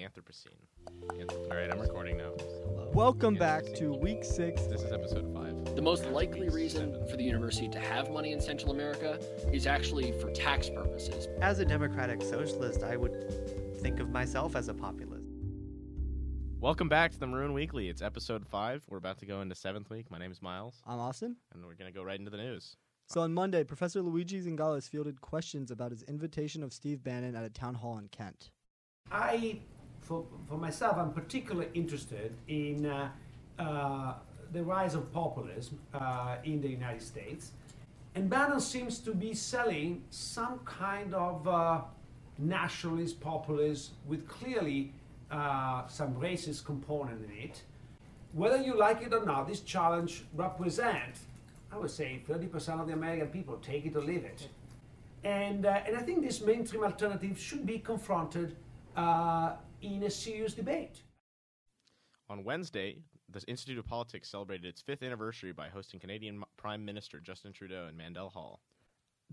Anthropocene. All right, I'm recording now. Welcome back to week six. This is episode five. The most likely reason for the university to have money in Central America is actually for tax purposes. As a democratic socialist, I would think of myself as a populist. Welcome back to the Maroon Weekly. It's episode five. We're about to go into seventh week. My name is Miles, I'm Austin. and we're going to go right into the news. So on Monday, Professor Luigi Zingales fielded questions about his invitation of Steve Bannon at a town hall in Kent. I, for, for myself, I'm particularly interested in uh, uh, the rise of populism uh, in the United States. And Bannon seems to be selling some kind of uh, nationalist populism with clearly uh, some racist component in it. Whether you like it or not, this challenge represents, I would say, 30% of the American people. Take it or leave it. And, uh, and I think this mainstream alternative should be confronted uh, in a serious debate. On Wednesday, the Institute of Politics celebrated its fifth anniversary by hosting Canadian Prime Minister Justin Trudeau in Mandel Hall.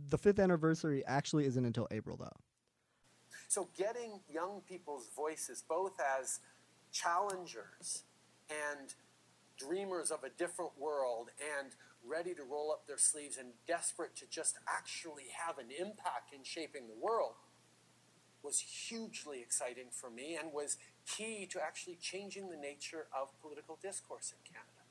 The fifth anniversary actually isn't until April, though. So, getting young people's voices, both as challengers and dreamers of a different world, and ready to roll up their sleeves and desperate to just actually have an impact in shaping the world, was hugely exciting for me and was key to actually changing the nature of political discourse in Canada.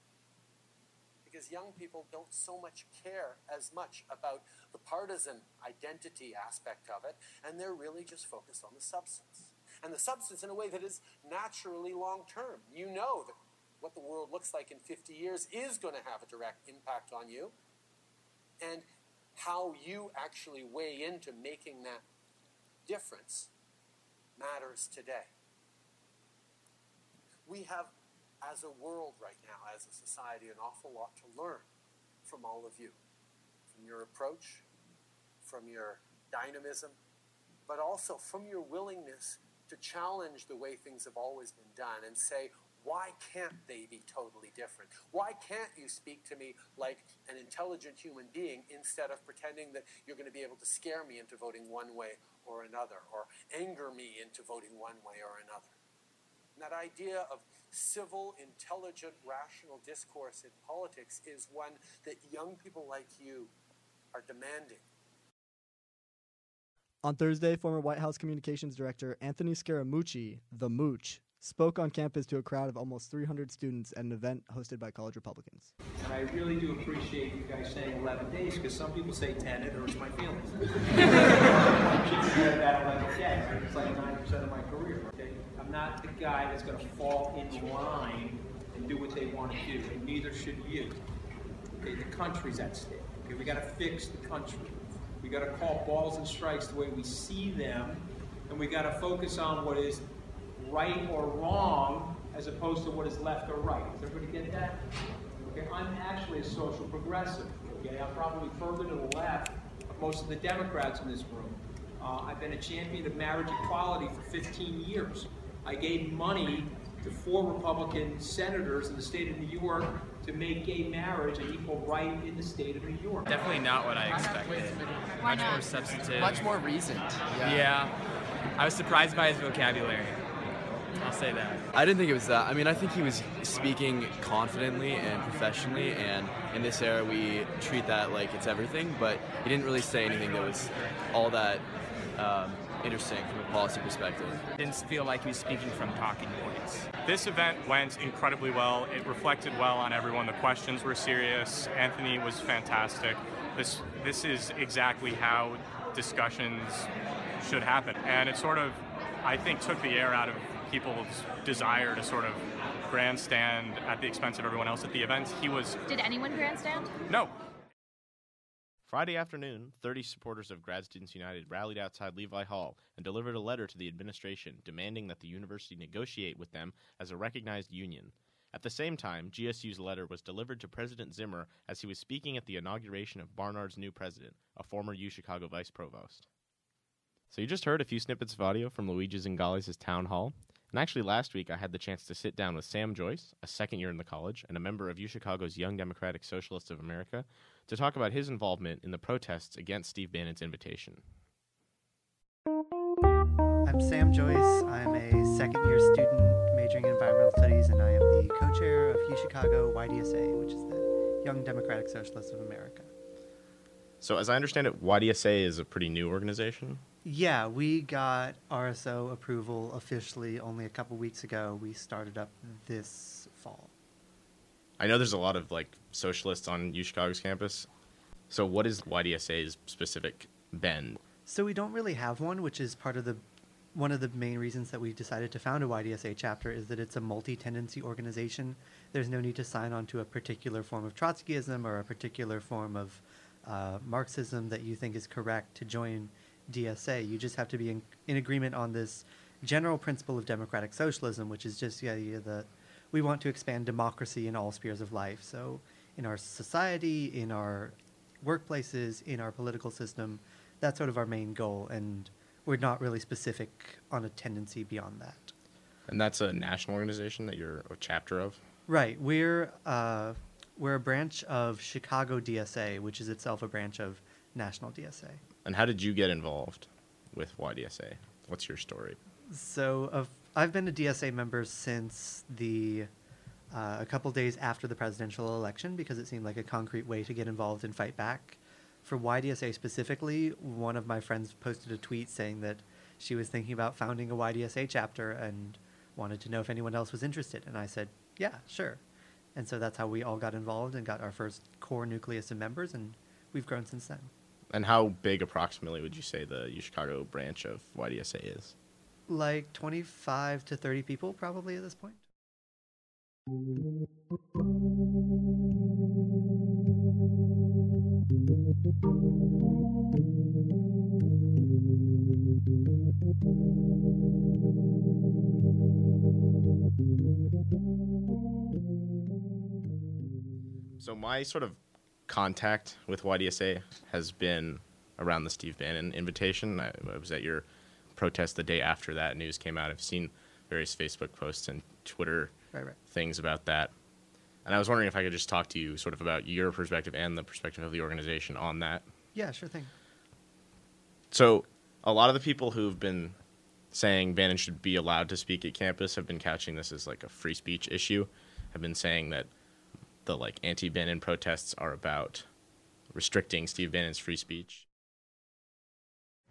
Because young people don't so much care as much about the partisan identity aspect of it, and they're really just focused on the substance. And the substance in a way that is naturally long term. You know that what the world looks like in 50 years is going to have a direct impact on you. And how you actually weigh into making that difference matters today. We have, as a world right now, as a society, an awful lot to learn from all of you, from your approach, from your dynamism, but also from your willingness to challenge the way things have always been done and say, why can't they be totally different? Why can't you speak to me like an intelligent human being instead of pretending that you're going to be able to scare me into voting one way or another, or anger me into voting one way or another? And that idea of civil, intelligent, rational discourse in politics is one that young people like you are demanding. On Thursday, former White House Communications Director Anthony Scaramucci, the Mooch, spoke on campus to a crowd of almost 300 students at an event hosted by college Republicans. And I really do appreciate you guys saying 11 days because some people say 10, it hurts my feelings. I should say that 11 days. It's like 9% of my career. Okay? I'm not the guy that's going to fall in line and do what they want to do, and neither should you. Okay? The country's at stake. Okay? We got to fix the country. We got to call balls and strikes the way we see them, and we got to focus on what is right or wrong as opposed to what is left or right. Does everybody get that? Okay, I'm actually a social progressive. Okay, I'm probably further to the left of most of the Democrats in this room. Uh, I've been a champion of marriage equality for 15 years. I gave money to four Republican senators in the state of New York to make gay marriage an equal right in the state of New York. Definitely not what I expected. Much more substantive. Much more reasoned. Yeah. I was surprised by his vocabulary. I'll say that. I didn't think it was that. I mean, I think he was speaking confidently and professionally, and in this era, we treat that like it's everything. But he didn't really say anything that was all that um, interesting from a policy perspective. Didn't feel like he was speaking from talking points. This event went incredibly well. It reflected well on everyone. The questions were serious. Anthony was fantastic. This this is exactly how discussions should happen, and it sort of, I think, took the air out of people's desire to sort of grandstand at the expense of everyone else at the event. He was Did anyone grandstand? no. Friday afternoon, 30 supporters of Grad Students United rallied outside Levi Hall and delivered a letter to the administration demanding that the university negotiate with them as a recognized union. At the same time, GSU's letter was delivered to President Zimmer as he was speaking at the inauguration of Barnard's new president, a former U Chicago vice provost. So you just heard a few snippets of audio from Luigi Zingales' town hall. And actually, last week I had the chance to sit down with Sam Joyce, a second year in the college and a member of UChicago's Young Democratic Socialists of America, to talk about his involvement in the protests against Steve Bannon's invitation. I'm Sam Joyce. I'm a second year student majoring in environmental studies, and I am the co chair of UChicago YDSA, which is the Young Democratic Socialists of America. So, as I understand it, YDSA is a pretty new organization. Yeah, we got RSO approval officially only a couple weeks ago. We started up this fall. I know there's a lot of like socialists on UChicago's campus. So, what is YDSA's specific bend? So we don't really have one, which is part of the one of the main reasons that we decided to found a YDSA chapter is that it's a multi-tendency organization. There's no need to sign on to a particular form of Trotskyism or a particular form of uh, Marxism that you think is correct to join DSA. You just have to be in, in agreement on this general principle of democratic socialism, which is just the idea that we want to expand democracy in all spheres of life. So in our society, in our workplaces, in our political system, that's sort of our main goal. And we're not really specific on a tendency beyond that. And that's a national organization that you're a chapter of? Right. We're uh, we're a branch of Chicago DSA, which is itself a branch of National DSA. And how did you get involved with YDSA? What's your story? So uh, I've been a DSA member since the uh, a couple days after the presidential election because it seemed like a concrete way to get involved and fight back for YDSA specifically, one of my friends posted a tweet saying that she was thinking about founding a YDSA chapter and wanted to know if anyone else was interested. And I said, yeah, sure. And so that's how we all got involved and got our first core nucleus of members, and we've grown since then. And how big approximately would you say the Chicago branch of YDSA is? Like 25 to 30 people, probably at this point. So my sort of contact with YDSA has been around the Steve Bannon invitation. I, I was at your protest the day after that news came out. I've seen various Facebook posts and Twitter right, right. things about that. And I was wondering if I could just talk to you sort of about your perspective and the perspective of the organization on that. Yeah, sure thing. So, a lot of the people who've been saying Bannon should be allowed to speak at campus have been couching this as like a free speech issue, have been saying that the like anti-Bannon protests are about restricting Steve Bannon's free speech.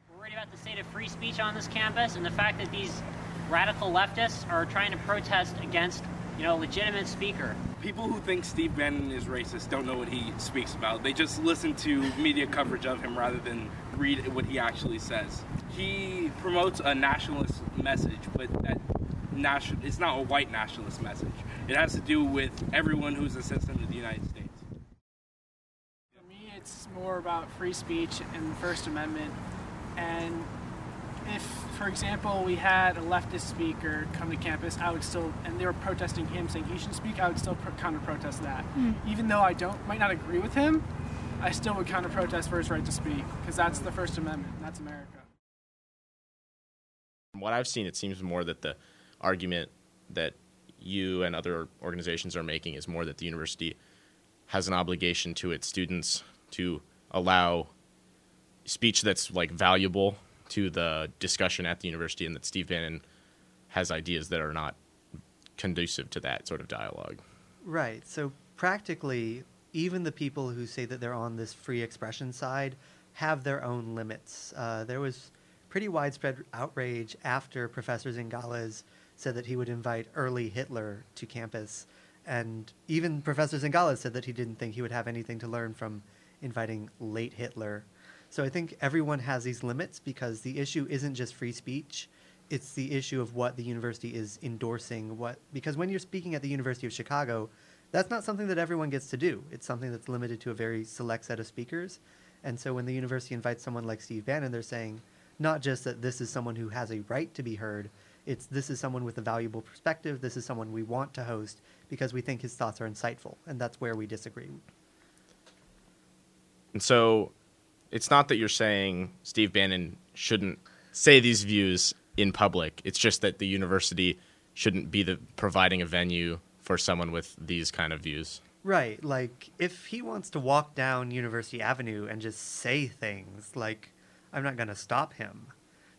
We're worried about the state of free speech on this campus and the fact that these radical leftists are trying to protest against, you know, a legitimate speaker. People who think Steve Bannon is racist don't know what he speaks about. They just listen to media coverage of him rather than read what he actually says. He promotes a nationalist message, but that national it's not a white nationalist message. It has to do with everyone who's a citizen of the United States. For me, it's more about free speech and the First Amendment. And if, for example, we had a leftist speaker come to campus, I would still, and they were protesting him saying he should speak, I would still pro- counter protest that. Mm. Even though I don't, might not agree with him, I still would counter protest for his right to speak because that's the First Amendment. That's America. From what I've seen, it seems more that the argument that you and other organizations are making is more that the university has an obligation to its students to allow speech that's like valuable to the discussion at the university and that Steve Bannon has ideas that are not conducive to that sort of dialogue. Right. So practically even the people who say that they're on this free expression side have their own limits. Uh, there was pretty widespread outrage after Professor Zingales said that he would invite early Hitler to campus. And even Professor Zingales said that he didn't think he would have anything to learn from inviting late Hitler. So I think everyone has these limits because the issue isn't just free speech. It's the issue of what the university is endorsing. What because when you're speaking at the University of Chicago, that's not something that everyone gets to do. It's something that's limited to a very select set of speakers. And so when the university invites someone like Steve Bannon, they're saying not just that this is someone who has a right to be heard, it's this is someone with a valuable perspective. This is someone we want to host because we think his thoughts are insightful, and that's where we disagree. And so it's not that you're saying Steve Bannon shouldn't say these views in public. It's just that the university shouldn't be the providing a venue for someone with these kind of views. Right. Like if he wants to walk down University Avenue and just say things, like I'm not going to stop him.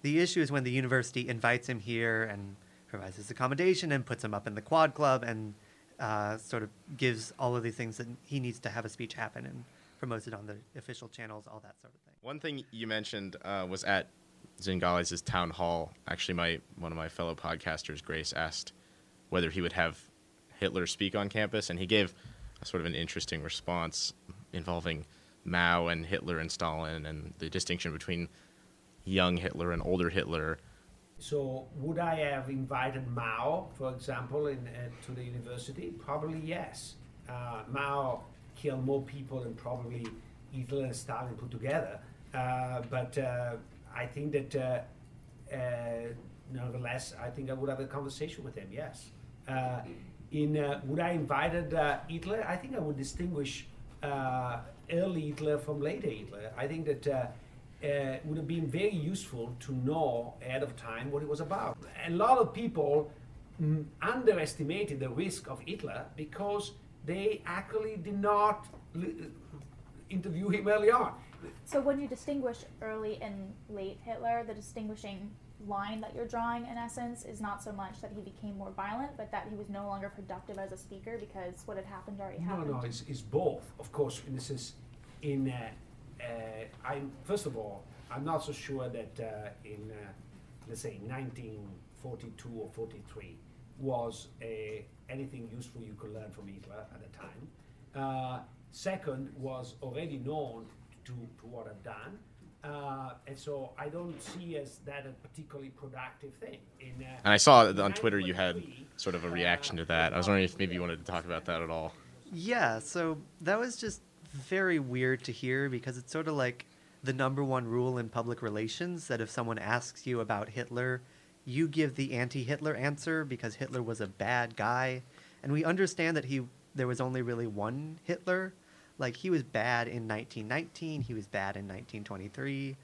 The issue is when the university invites him here and provides his accommodation and puts him up in the quad club and uh, sort of gives all of these things that he needs to have a speech happen and promotes it on the official channels, all that sort of thing. One thing you mentioned uh, was at Zingales' town hall. Actually, my one of my fellow podcasters, Grace, asked whether he would have Hitler speak on campus, and he gave a sort of an interesting response involving Mao and Hitler and Stalin and the distinction between young Hitler and older Hitler. So, would I have invited Mao, for example, in, uh, to the university? Probably yes. Uh, Mao killed more people than probably Hitler and Stalin put together. Uh, but uh, I think that, uh, uh, nevertheless, I think I would have a conversation with him. Yes. in would I invited Hitler? I think I would distinguish early Hitler from later Hitler. I think that uh, would have been very useful to know ahead of time what it was about. A lot of people mm, underestimated the risk of Hitler because they actually did not li- interview him early on. So when you distinguish early and late Hitler, the distinguishing line that you're drawing in essence is not so much that he became more violent, but that he was no longer productive as a speaker because what had happened already happened. No, no, it's, it's both. Of course, in this is in uh, uh, I'm first of all, I'm not so sure that uh, in uh, let's say 1942 or 43 was anything useful you could learn from Hitler at the time. second, was already known to, to what I've done. Uh, and so I don't see as that a particularly productive thing. In, uh, and I saw on Twitter you had sort of a reaction to that. I was wondering if maybe you wanted to talk about that at all. Yeah, so that was just very weird to hear because it's sort of like the number one rule in public relations that if someone asks you about Hitler, you give the anti-Hitler answer because Hitler was a bad guy. And we understand that he there was only really one Hitler. Like he was bad in 1919, he was bad in 1923,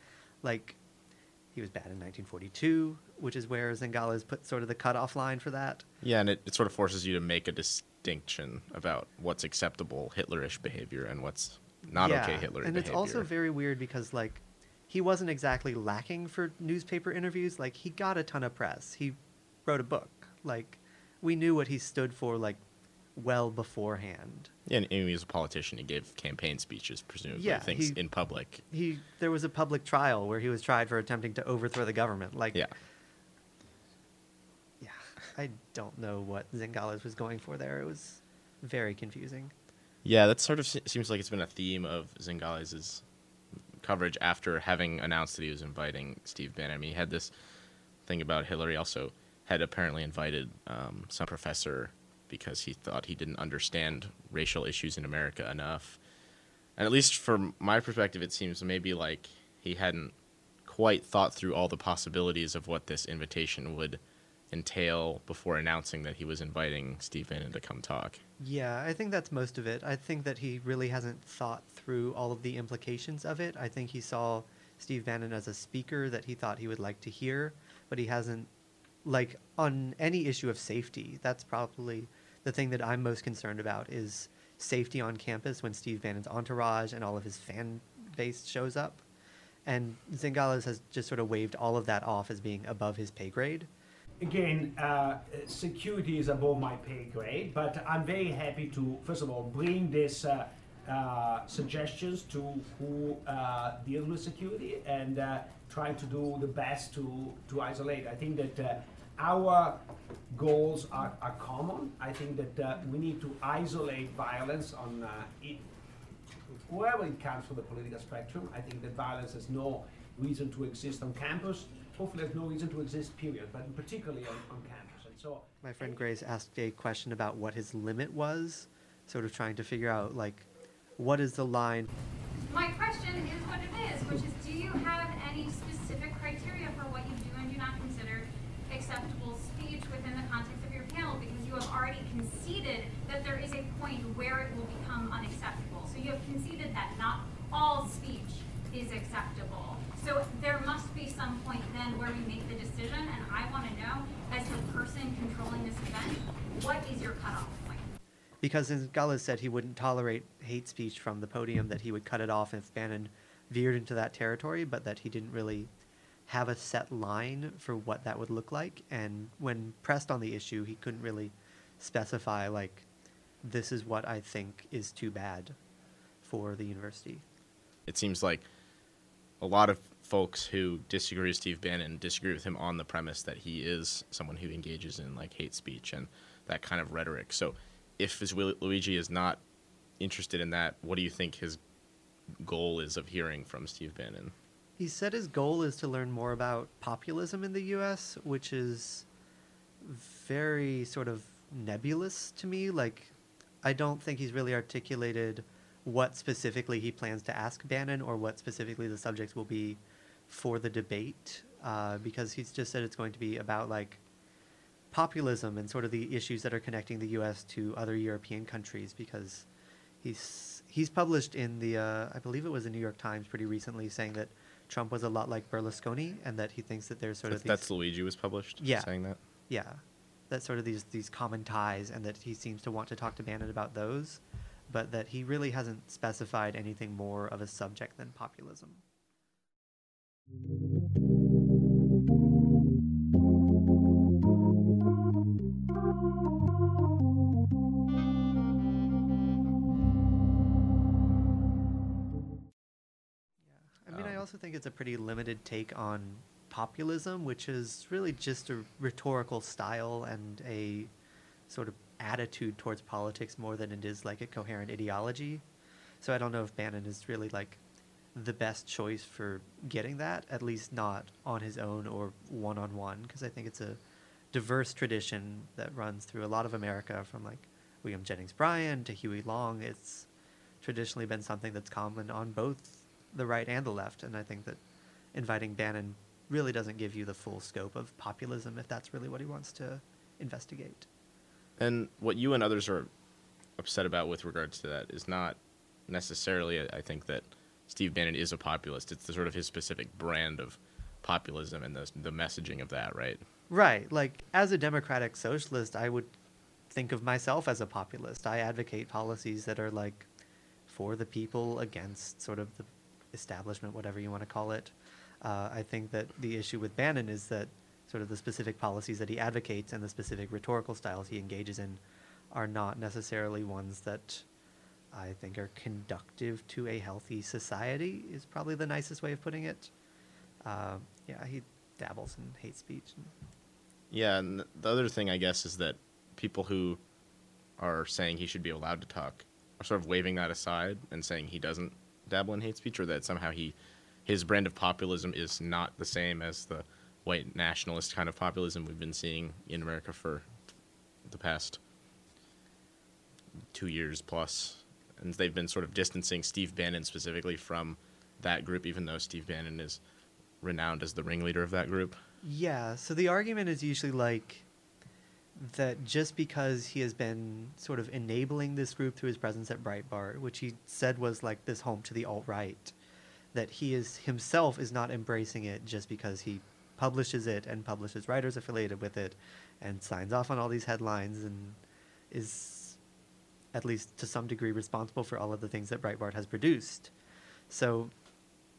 like he was bad in 1942, which is where Zingales put sort of the cutoff line for that. Yeah, and it, it sort of forces you to make a distinction about what's acceptable Hitlerish behavior and what's not yeah, okay Hitler and behavior. And it's also very weird because like he wasn't exactly lacking for newspaper interviews. Like he got a ton of press. He wrote a book. Like we knew what he stood for like well beforehand. Yeah, and he was a politician. He gave campaign speeches, presumably yeah, things he, in public. He there was a public trial where he was tried for attempting to overthrow the government. Like yeah. yeah. I don't know what Zingales was going for there. It was very confusing. Yeah, that sort of seems like it's been a theme of Zingales' coverage after having announced that he was inviting Steve Bannon. I mean, he had this thing about Hillary also had apparently invited um, some professor because he thought he didn't understand racial issues in America enough. And at least from my perspective, it seems maybe like he hadn't quite thought through all the possibilities of what this invitation would – entail before announcing that he was inviting Steve Bannon to come talk? Yeah, I think that's most of it. I think that he really hasn't thought through all of the implications of it. I think he saw Steve Bannon as a speaker that he thought he would like to hear, but he hasn't, like, on any issue of safety, that's probably the thing that I'm most concerned about is safety on campus when Steve Bannon's entourage and all of his fan base shows up. And Zingales has just sort of waved all of that off as being above his pay grade again, uh, security is above my pay grade, but I'm very happy to, first of all, bring these uh, uh, suggestions to who uh, deals with security and uh, try to do the best to, to isolate. I think that uh, our goals are, are common. I think that uh, we need to isolate violence on uh, it, wherever it comes from the political spectrum. I think that violence has no reason to exist on campus hopefully there's no reason to exist, period, but particularly on, on campus. And so my friend Grace asked a question about what his limit was, sort of trying to figure out like what is the line. My question is what it is, which is do you have any specific criteria for what you do and do not consider acceptable speech within the context of your panel? Because you have already conceded that there is a point where it will become unacceptable. So you have conceded that not all speech is acceptable. So there must be some point then where we make the decision, and I want to know, as the person controlling this event, what is your cutoff point? Because Zingales said he wouldn't tolerate hate speech from the podium, that he would cut it off if Bannon veered into that territory, but that he didn't really have a set line for what that would look like. And when pressed on the issue, he couldn't really specify, like, this is what I think is too bad for the university. It seems like a lot of folks who disagree with Steve Bannon disagree with him on the premise that he is someone who engages in like hate speech and that kind of rhetoric. So, if Luigi is not interested in that, what do you think his goal is of hearing from Steve Bannon? He said his goal is to learn more about populism in the U.S., which is very sort of nebulous to me. Like, I don't think he's really articulated what specifically he plans to ask Bannon or what specifically the subjects will be for the debate, uh, because he's just said it's going to be about like populism and sort of the issues that are connecting the U.S. to other European countries. Because he's he's published in the uh, I believe it was the New York Times pretty recently saying that Trump was a lot like Berlusconi and that he thinks that there's sort of these, that's Luigi was published. Yeah. saying that. yeah that sort of these these common ties and that he seems to want to talk to Bannon about those, but that he really hasn't specified anything more of a subject than populism. Think it's a pretty limited take on populism, which is really just a rhetorical style and a sort of attitude towards politics more than it is like a coherent ideology. So I don't know if Bannon is really like the best choice for getting that, at least not on his own or one on one, because I think it's a diverse tradition that runs through a lot of America from like William Jennings Bryan to Huey Long. It's traditionally been something that's common on both the right and the left, and I think that inviting Bannon really doesn't give you the full scope of populism if that's really what he wants to investigate. And what you and others are upset about with regards to that is not necessarily, I think, that Steve Bannon is a populist. It's the sort of his specific brand of populism and the, the messaging of that, right? Right. Like, as a democratic socialist, I would think of myself as a populist. I advocate policies that are like for the people against sort of the establishment, whatever you want to call it. Uh, I think that the issue with Bannon is that sort of the specific policies that he advocates and the specific rhetorical styles he engages in are not necessarily ones that I think are conductive to a healthy society, is probably the nicest way of putting it. Uh, yeah, he dabbles in hate speech. And Yeah, and the other thing, I guess, is that people who are saying he should be allowed to talk are sort of waving that aside and saying he doesn't dabble in hate speech or that somehow he his brand of populism is not the same as the white nationalist kind of populism we've been seeing in America for the past two years plus. And they've been sort of distancing Steve Bannon specifically from that group, even though Steve Bannon is renowned as the ringleader of that group. Yeah, so the argument is usually like that just because he has been sort of enabling this group through his presence at Breitbart, which he said was like this home to the alt right, that he is himself is not embracing it just because he publishes it and publishes writers affiliated with it and signs off on all these headlines and is at least to some degree responsible for all of the things that Breitbart has produced. So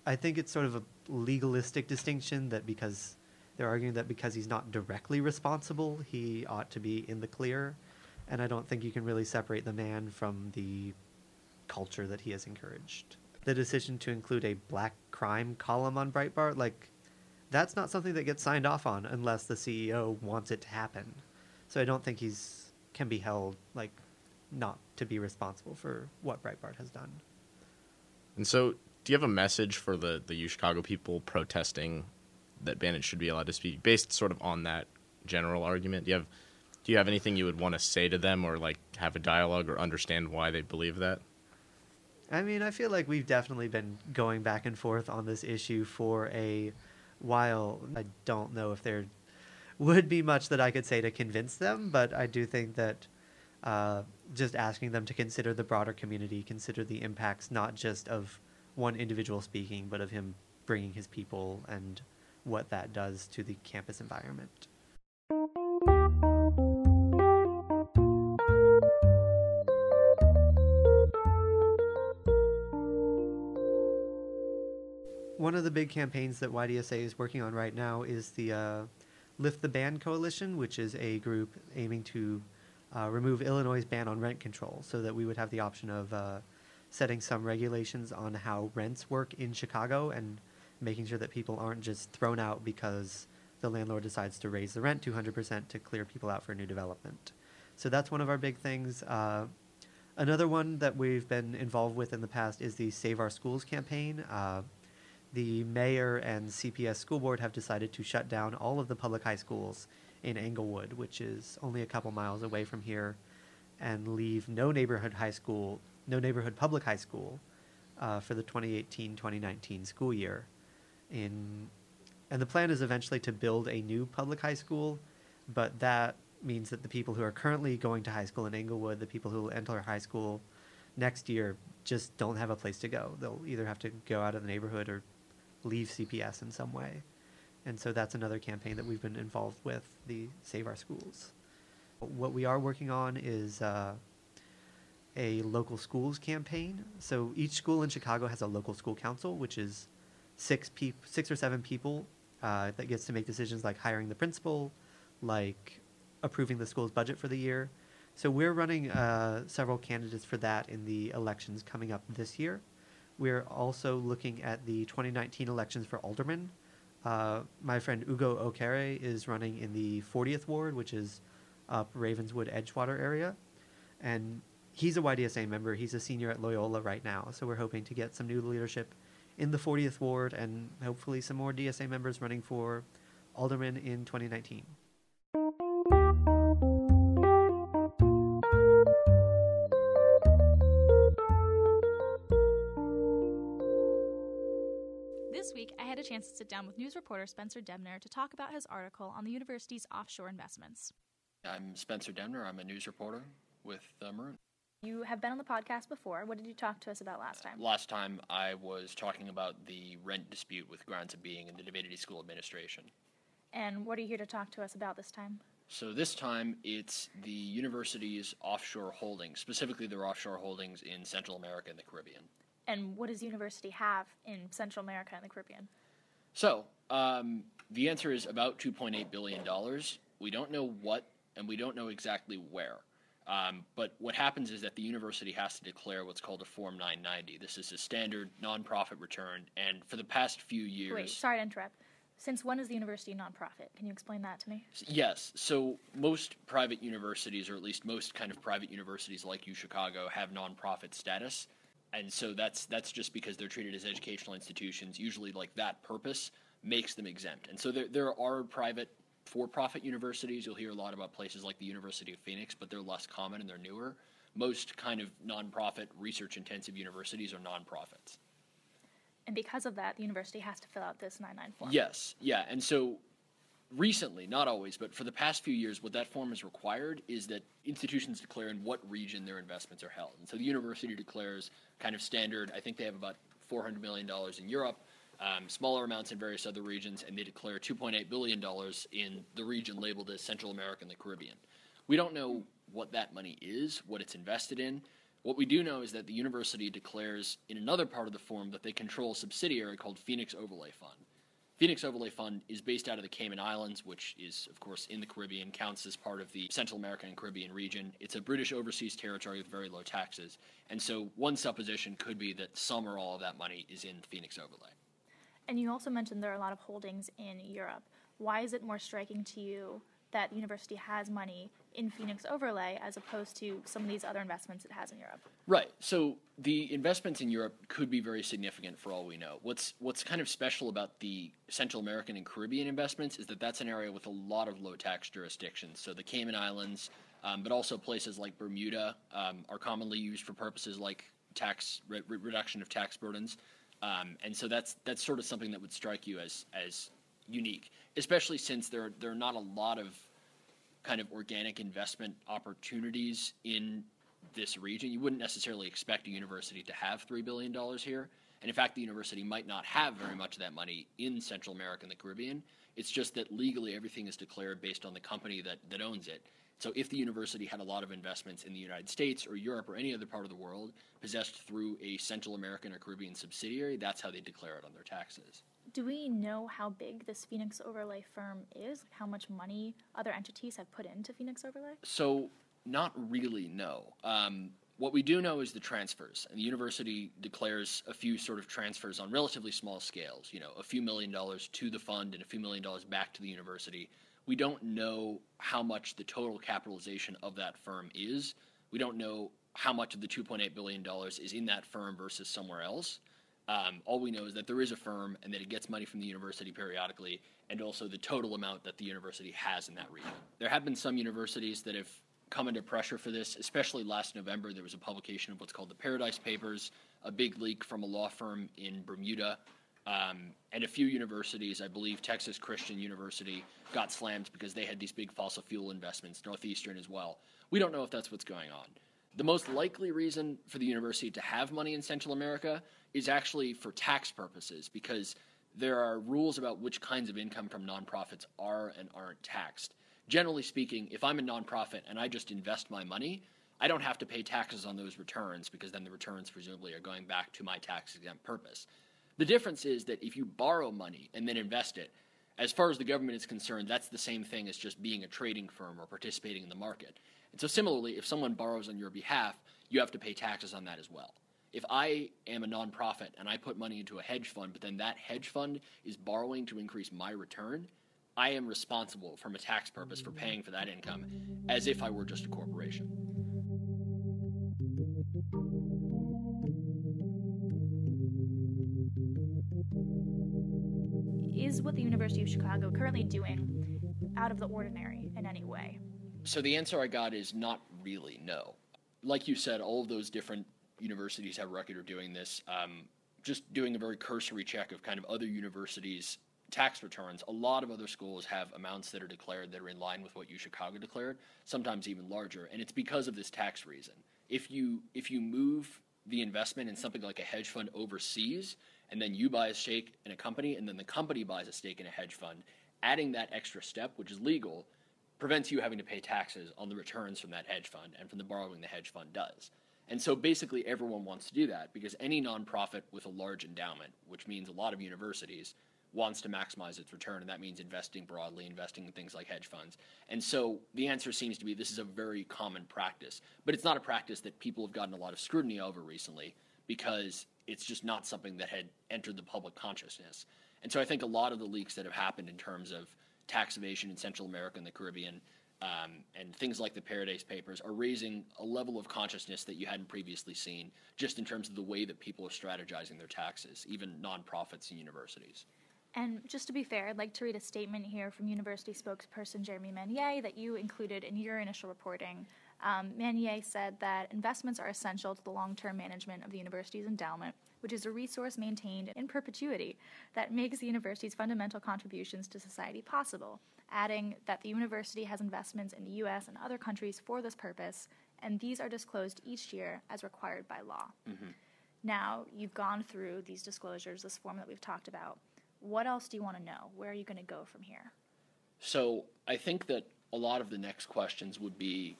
I think it's sort of a legalistic distinction that because they're arguing that because he's not directly responsible, he ought to be in the clear. And I don't think you can really separate the man from the culture that he has encouraged. The decision to include a black crime column on Breitbart, like, that's not something that gets signed off on unless the CEO wants it to happen. So I don't think he's can be held like not to be responsible for what Breitbart has done. And so, do you have a message for the the U Chicago people protesting that Bannon should be allowed to speak, based sort of on that general argument? Do you have do you have anything you would want to say to them, or like have a dialogue, or understand why they believe that? I mean, I feel like we've definitely been going back and forth on this issue for a while. I don't know if there would be much that I could say to convince them, but I do think that uh, just asking them to consider the broader community, consider the impacts not just of one individual speaking, but of him bringing his people and what that does to the campus environment. one of the big campaigns that YDSA is working on right now is the uh, Lift the Ban Coalition, which is a group aiming to uh, remove Illinois' ban on rent control so that we would have the option of uh, setting some regulations on how rents work in Chicago and making sure that people aren't just thrown out because the landlord decides to raise the rent 200% to clear people out for new development. So that's one of our big things. Uh, another one that we've been involved with in the past is the Save Our Schools campaign. Uh, the mayor and CPS school board have decided to shut down all of the public high schools in Englewood, which is only a couple miles away from here, and leave no neighborhood high school, no neighborhood public high school uh, for the 2018-2019 school year. In and the plan is eventually to build a new public high school, but that means that the people who are currently going to high school in Englewood, the people who will enter high school next year, just don't have a place to go. They'll either have to go out of the neighborhood or leave CPS in some way. And so that's another campaign that we've been involved with, the Save Our Schools. What we are working on is uh, a local schools campaign. So each school in Chicago has a local school council, which is six six or seven people uh, that gets to make decisions like hiring the principal, like approving the school's budget for the year. So we're running uh, several candidates for that in the elections coming up this year. We're also looking at the 2019 elections for alderman. Uh, my friend Ugo Okere is running in the 40th ward, which is up Ravenswood Edgewater area, and he's a YDSA member. He's a senior at Loyola right now, so we're hoping to get some new leadership in the 40th ward and hopefully some more DSA members running for alderman in 2019. This week, I had a chance to sit down with news reporter Spencer Dembner to talk about his article on the university's offshore investments. I'm Spencer Dembner. I'm a news reporter with the Maroon. You have been on the podcast before. What did you talk to us about last time? Last time I was talking about the rent dispute with grounds of being in the Divinity School administration. And what are you here to talk to us about this time? So this time it's the university's offshore holdings, specifically their offshore holdings in Central America and the Caribbean. And what does the university have in Central America and the Caribbean? So um, the answer is about $2.8 billion. We don't know what, and we don't know exactly where. Um, but what happens is that the university has to declare what's called a Form 990. This is a standard nonprofit return, and for the past few years. Wait, sorry to interrupt. Since when is the university nonprofit? Can you explain that to me? Yes. So most private universities, or at least most kind of private universities like U Chicago, have nonprofit status, and so that's that's just because they're treated as educational institutions. Usually, like that purpose makes them exempt. And so there there are private for-profit universities. You'll hear a lot about places like the University of Phoenix, but they're less common and they're newer. Most kind of nonprofit, research-intensive universities are nonprofits. And because of that, the university has to fill out this 99 form. Yes, yeah, and so recently, not always, but for the past few years, what that form has required is that institutions declare in what region their investments are held. And so the university declares kind of standard. I think they have about 400 million dollars in Europe um, smaller amounts in various other regions, and they declare $2.8 billion in the region labeled as Central America and the Caribbean. We don't know what that money is, what it's invested in. What we do know is that the university declares in another part of the form that they control a subsidiary called Phoenix Overlay Fund. Phoenix Overlay Fund is based out of the Cayman Islands, which is, of course, in the Caribbean, counts as part of the Central American and Caribbean region. It's a British overseas territory with very low taxes. And so one supposition could be that some or all of that money is in Phoenix Overlay. And you also mentioned there are a lot of holdings in Europe. Why is it more striking to you that the university has money in Phoenix Overlay as opposed to some of these other investments it has in Europe? Right. So the investments in Europe could be very significant for all we know. What's what's kind of special about the Central American and Caribbean investments is that that's an area with a lot of low tax jurisdictions. So the Cayman Islands, um, but also places like Bermuda um, are commonly used for purposes like tax re- reduction of tax burdens. Um, and so that's that's sort of something that would strike you as as unique, especially since there there are not a lot of kind of organic investment opportunities in this region. You wouldn't necessarily expect a university to have three billion dollars here, and in fact, the university might not have very much of that money in Central America and the Caribbean. It's just that legally everything is declared based on the company that that owns it, So if the university had a lot of investments in the United States or Europe or any other part of the world possessed through a Central American or Caribbean subsidiary, that's how they declare it on their taxes. Do we know how big this Phoenix Overlay firm is? How much money other entities have put into Phoenix Overlay? So, not really, no. Um, what we do know is the transfers, and the university declares a few sort of transfers on relatively small scales. You know, a few million dollars to the fund and a few million dollars back to the university. We don't know how much the total capitalization of that firm is. We don't know how much of the $2.8 billion is in that firm versus somewhere else. Um, all we know is that there is a firm and that it gets money from the university periodically, and also the total amount that the university has in that region. There have been some universities that have come under pressure for this, especially last November. There was a publication of what's called the Paradise Papers, a big leak from a law firm in Bermuda. Um, and a few universities, I believe Texas Christian University, got slammed because they had these big fossil fuel investments, Northeastern as well. We don't know if that's what's going on. The most likely reason for the university to have money in Central America is actually for tax purposes because there are rules about which kinds of income from nonprofits are and aren't taxed. Generally speaking, if I'm a nonprofit and I just invest my money, I don't have to pay taxes on those returns because then the returns presumably are going back to my tax exempt purpose. The difference is that if you borrow money and then invest it, as far as the government is concerned, that's the same thing as just being a trading firm or participating in the market. And so, similarly, if someone borrows on your behalf, you have to pay taxes on that as well. If I am a nonprofit and I put money into a hedge fund, but then that hedge fund is borrowing to increase my return, I am responsible from a tax purpose for paying for that income as if I were just a corporation. What the University of Chicago currently doing out of the ordinary in any way? So the answer I got is not really no. Like you said, all of those different universities have a record of doing this. Um, just doing a very cursory check of kind of other universities' tax returns, a lot of other schools have amounts that are declared that are in line with what U Chicago declared, sometimes even larger, and it's because of this tax reason. If you if you move the investment in something like a hedge fund overseas, and then you buy a stake in a company, and then the company buys a stake in a hedge fund, adding that extra step, which is legal, prevents you having to pay taxes on the returns from that hedge fund and from the borrowing the hedge fund does. And so basically everyone wants to do that because any nonprofit with a large endowment, which means a lot of universities, wants to maximize its return, and that means investing broadly, investing in things like hedge funds. And so the answer seems to be this is a very common practice, but it's not a practice that people have gotten a lot of scrutiny over recently because it's just not something that had entered the public consciousness. And so I think a lot of the leaks that have happened in terms of tax evasion in Central America and the Caribbean um, and things like the Paradise Papers are raising a level of consciousness that you hadn't previously seen, just in terms of the way that people are strategizing their taxes, even nonprofits and universities. And just to be fair, I'd like to read a statement here from university spokesperson Jeremy Manier that you included in your initial reporting. Um, Manier said that investments are essential to the long term management of the university's endowment, which is a resource maintained in perpetuity that makes the university's fundamental contributions to society possible, adding that the university has investments in the U.S. and other countries for this purpose, and these are disclosed each year as required by law. Mm-hmm. Now, you've gone through these disclosures, this form that we've talked about. What else do you want to know? Where are you going to go from here? So I think that a lot of the next questions would be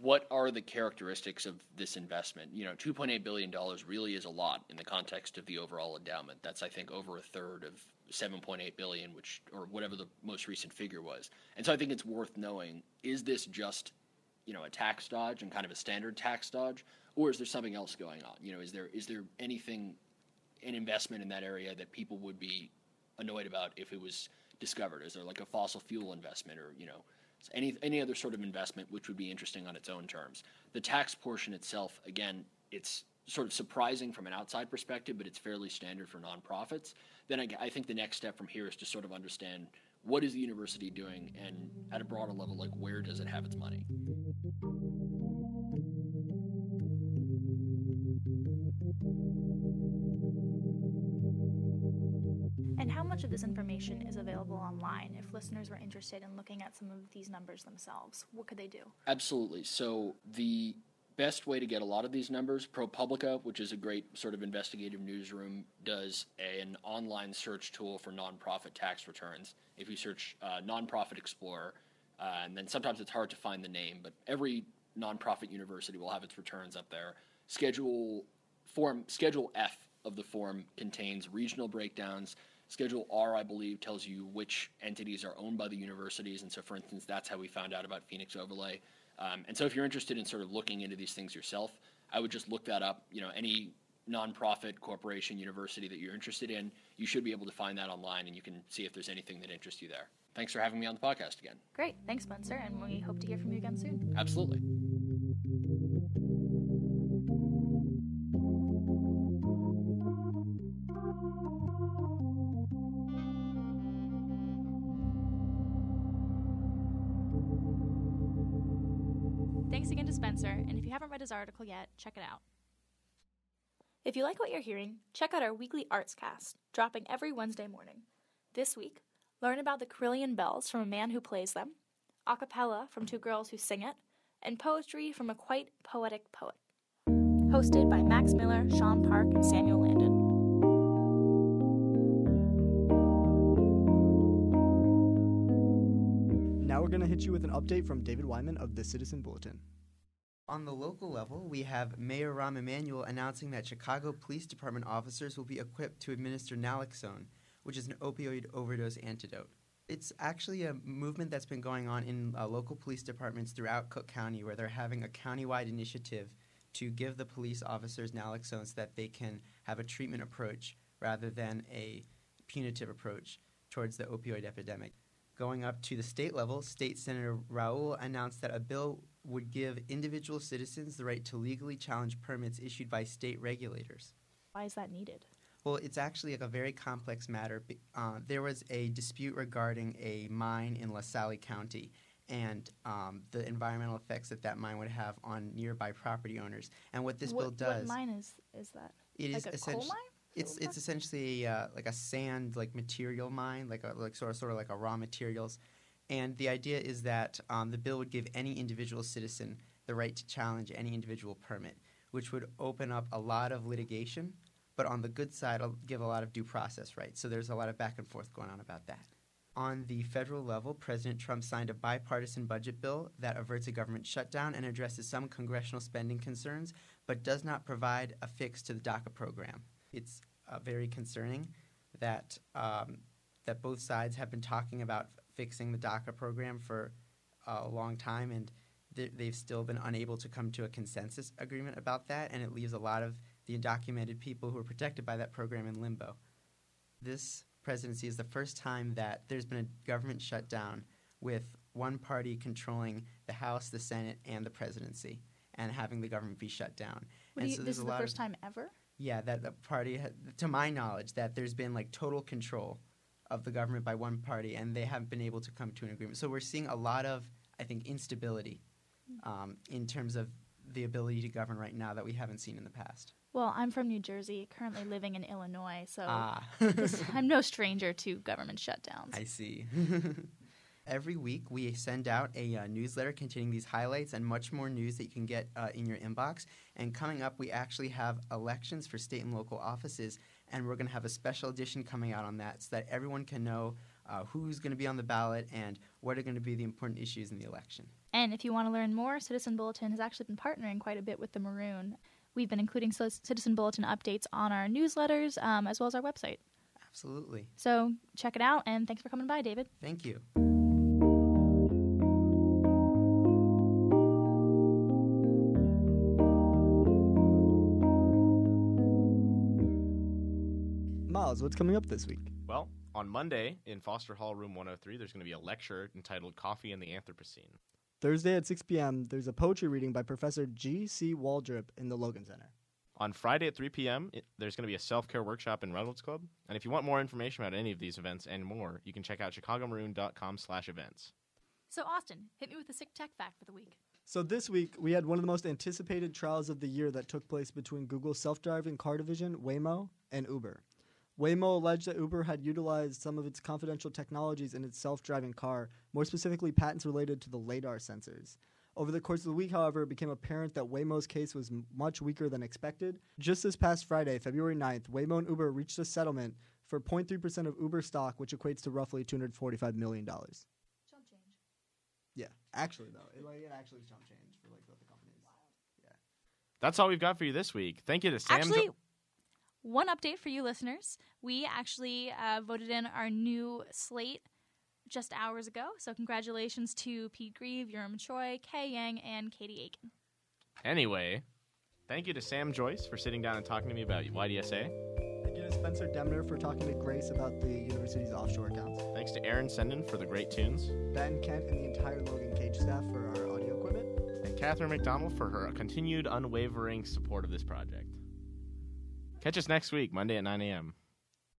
what are the characteristics of this investment? You know, $2.8 billion really is a lot in the context of the overall endowment. That's, I think, over a third of 7.8 billion, which, or whatever the most recent figure was. And so I think it's worth knowing, is this just, you know, a tax dodge and kind of a standard tax dodge, or is there something else going on? You know, is there, is there anything, an investment in that area that people would be annoyed about if it was discovered? Is there like a fossil fuel investment or, you know, any, any other sort of investment which would be interesting on its own terms? The tax portion itself, again, it's sort of surprising from an outside perspective, but it's fairly standard for nonprofits. Then I, I think the next step from here is to sort of understand what is the university doing and at a broader level, like where does it have its money? And how much of this information is available online if listeners were interested in looking at some of these numbers themselves? What could they do? Absolutely. So the best way to get a lot of these numbers, ProPublica, which is a great sort of investigative newsroom, does an online search tool for nonprofit tax returns. If you search uh, Nonprofit Explorer, Uh, and then sometimes it's hard to find the name, but every nonprofit university will have its returns up there. Schedule form Schedule F of the form contains regional breakdowns. Schedule R, I believe, tells you which entities are owned by the universities, and so, for instance, that's how we found out about Phoenix Overlay. Um, and so, if you're interested in sort of looking into these things yourself, I would just look that up. You know, any nonprofit corporation university that you're interested in, you should be able to find that online, and you can see if there's anything that interests you there. Thanks for having me on the podcast again. Great. Thanks, Spencer. And we hope to hear from you again soon. Absolutely. Read his article yet, check it out. If you like what you're hearing, check out our weekly Arts Cast, dropping every Wednesday morning. This week, learn about the Carillon Bells from a man who plays them, a cappella from two girls who sing it, and poetry from a quite poetic poet. Hosted by Max Miller, Sean Park, and Samuel Landon. Now we're going to hit you with an update from David Whyman of the Citizen Bulletin. On the local level, we have Mayor Rahm Emanuel announcing that Chicago Police Department officers will be equipped to administer naloxone, which is an opioid overdose antidote. It's actually a movement that's been going on in uh, local police departments throughout Cook County, where they're having a countywide initiative to give the police officers naloxone so that they can have a treatment approach rather than a punitive approach towards the opioid epidemic. Going up to the state level, State Senator Raoul announced that a bill would give individual citizens the right to legally challenge permits issued by state regulators. Why is that needed? Well, it's actually like a very complex matter. Uh, there was a dispute regarding a mine in LaSalle County and um, the environmental effects that that mine would have on nearby property owners. And what this what, bill does, What mine is is that? it is like a coal mine? it's it's essentially uh, like a sand like material mine, like a, like sort of sort of like a raw materials. And the idea is that um, the bill would give any individual citizen the right to challenge any individual permit, which would open up a lot of litigation. But on the good side, it'll give a lot of due process rights. So there's a lot of back and forth going on about that. On the federal level, President Trump signed a bipartisan budget bill that averts a government shutdown and addresses some congressional spending concerns, but does not provide a fix to the DACA program. It's uh, very concerning that um, that both sides have been talking about fixing the DACA program for uh, a long time, and th- they've still been unable to come to a consensus agreement about that, and it leaves a lot of the undocumented people who are protected by that program in limbo. This presidency is the first time that there's been a government shutdown with one party controlling the House, the Senate, and the presidency, and having the government be shut down. What and you, so this is the first time ever. yeah, that the party, ha- to my knowledge, that there's been like total control of the government by one party, and they haven't been able to come to an agreement. So we're seeing a lot of, I think, instability um, in terms of the ability to govern right now that we haven't seen in the past. Well, I'm from New Jersey, currently living in Illinois, so Ah. I'm no stranger to government shutdowns. I see. Every week, we send out a uh, newsletter containing these highlights and much more news that you can get uh, in your inbox. And coming up, we actually have elections for state and local offices, and we're going to have a special edition coming out on that so that everyone can know uh, who's going to be on the ballot and what are going to be the important issues in the election. And if you want to learn more, Citizen Bulletin has actually been partnering quite a bit with the Maroon. We've been including Ci- Citizen Bulletin updates on our newsletters um, as well as our website. Absolutely. So check it out, and thanks for coming by, David. Thank you. Miles, what's coming up this week? Well, on Monday in Foster Hall Room 103, there's going to be a lecture entitled Coffee and the Anthropocene. Thursday at 6 p.m., there's a poetry reading by Professor G.C. Waldrep in the Logan Center. On Friday at 3 p.m., it, there's going to be a self care workshop in Reynolds Club. And if you want more information about any of these events and more, you can check out chicagomaroon.com slash events. So, Austin, hit me with a sick tech fact for the week. So this week, we had one of the most anticipated trials of the year that took place between Google's self-driving car division, Waymo, and Uber. Waymo alleged that Uber had utilized some of its confidential technologies in its self-driving car, more specifically patents related to the LiDAR sensors. Over the course of the week, however, it became apparent that Waymo's case was m- much weaker than expected. Just this past Friday, February 9th, Waymo and Uber reached a settlement for 0.3% of Uber stock, which equates to roughly $245 million. Yeah, actually, though, it, like it actually is chump change for like both the companies. Yeah. That's all we've got for you this week. Thank you to Sam. Jo- Actually, one update for you listeners. We actually uh, voted in our new slate just hours ago. So congratulations to Pete Grieve, Euirim Choi, Kay Yang, and Katie Aiken. anyway, thank you to Sam Joyce for sitting down and talking to me about YDSA. Thank you to Spencer Dembner for talking to Grace about the university's offshore accounts. Thanks to Aaron Cendan for the great tunes. Ben Kent and the entire Logan Cage staff for our audio equipment. and Catherine McDonald for her continued unwavering support of this project. Catch us next week, Monday at 9 a.m.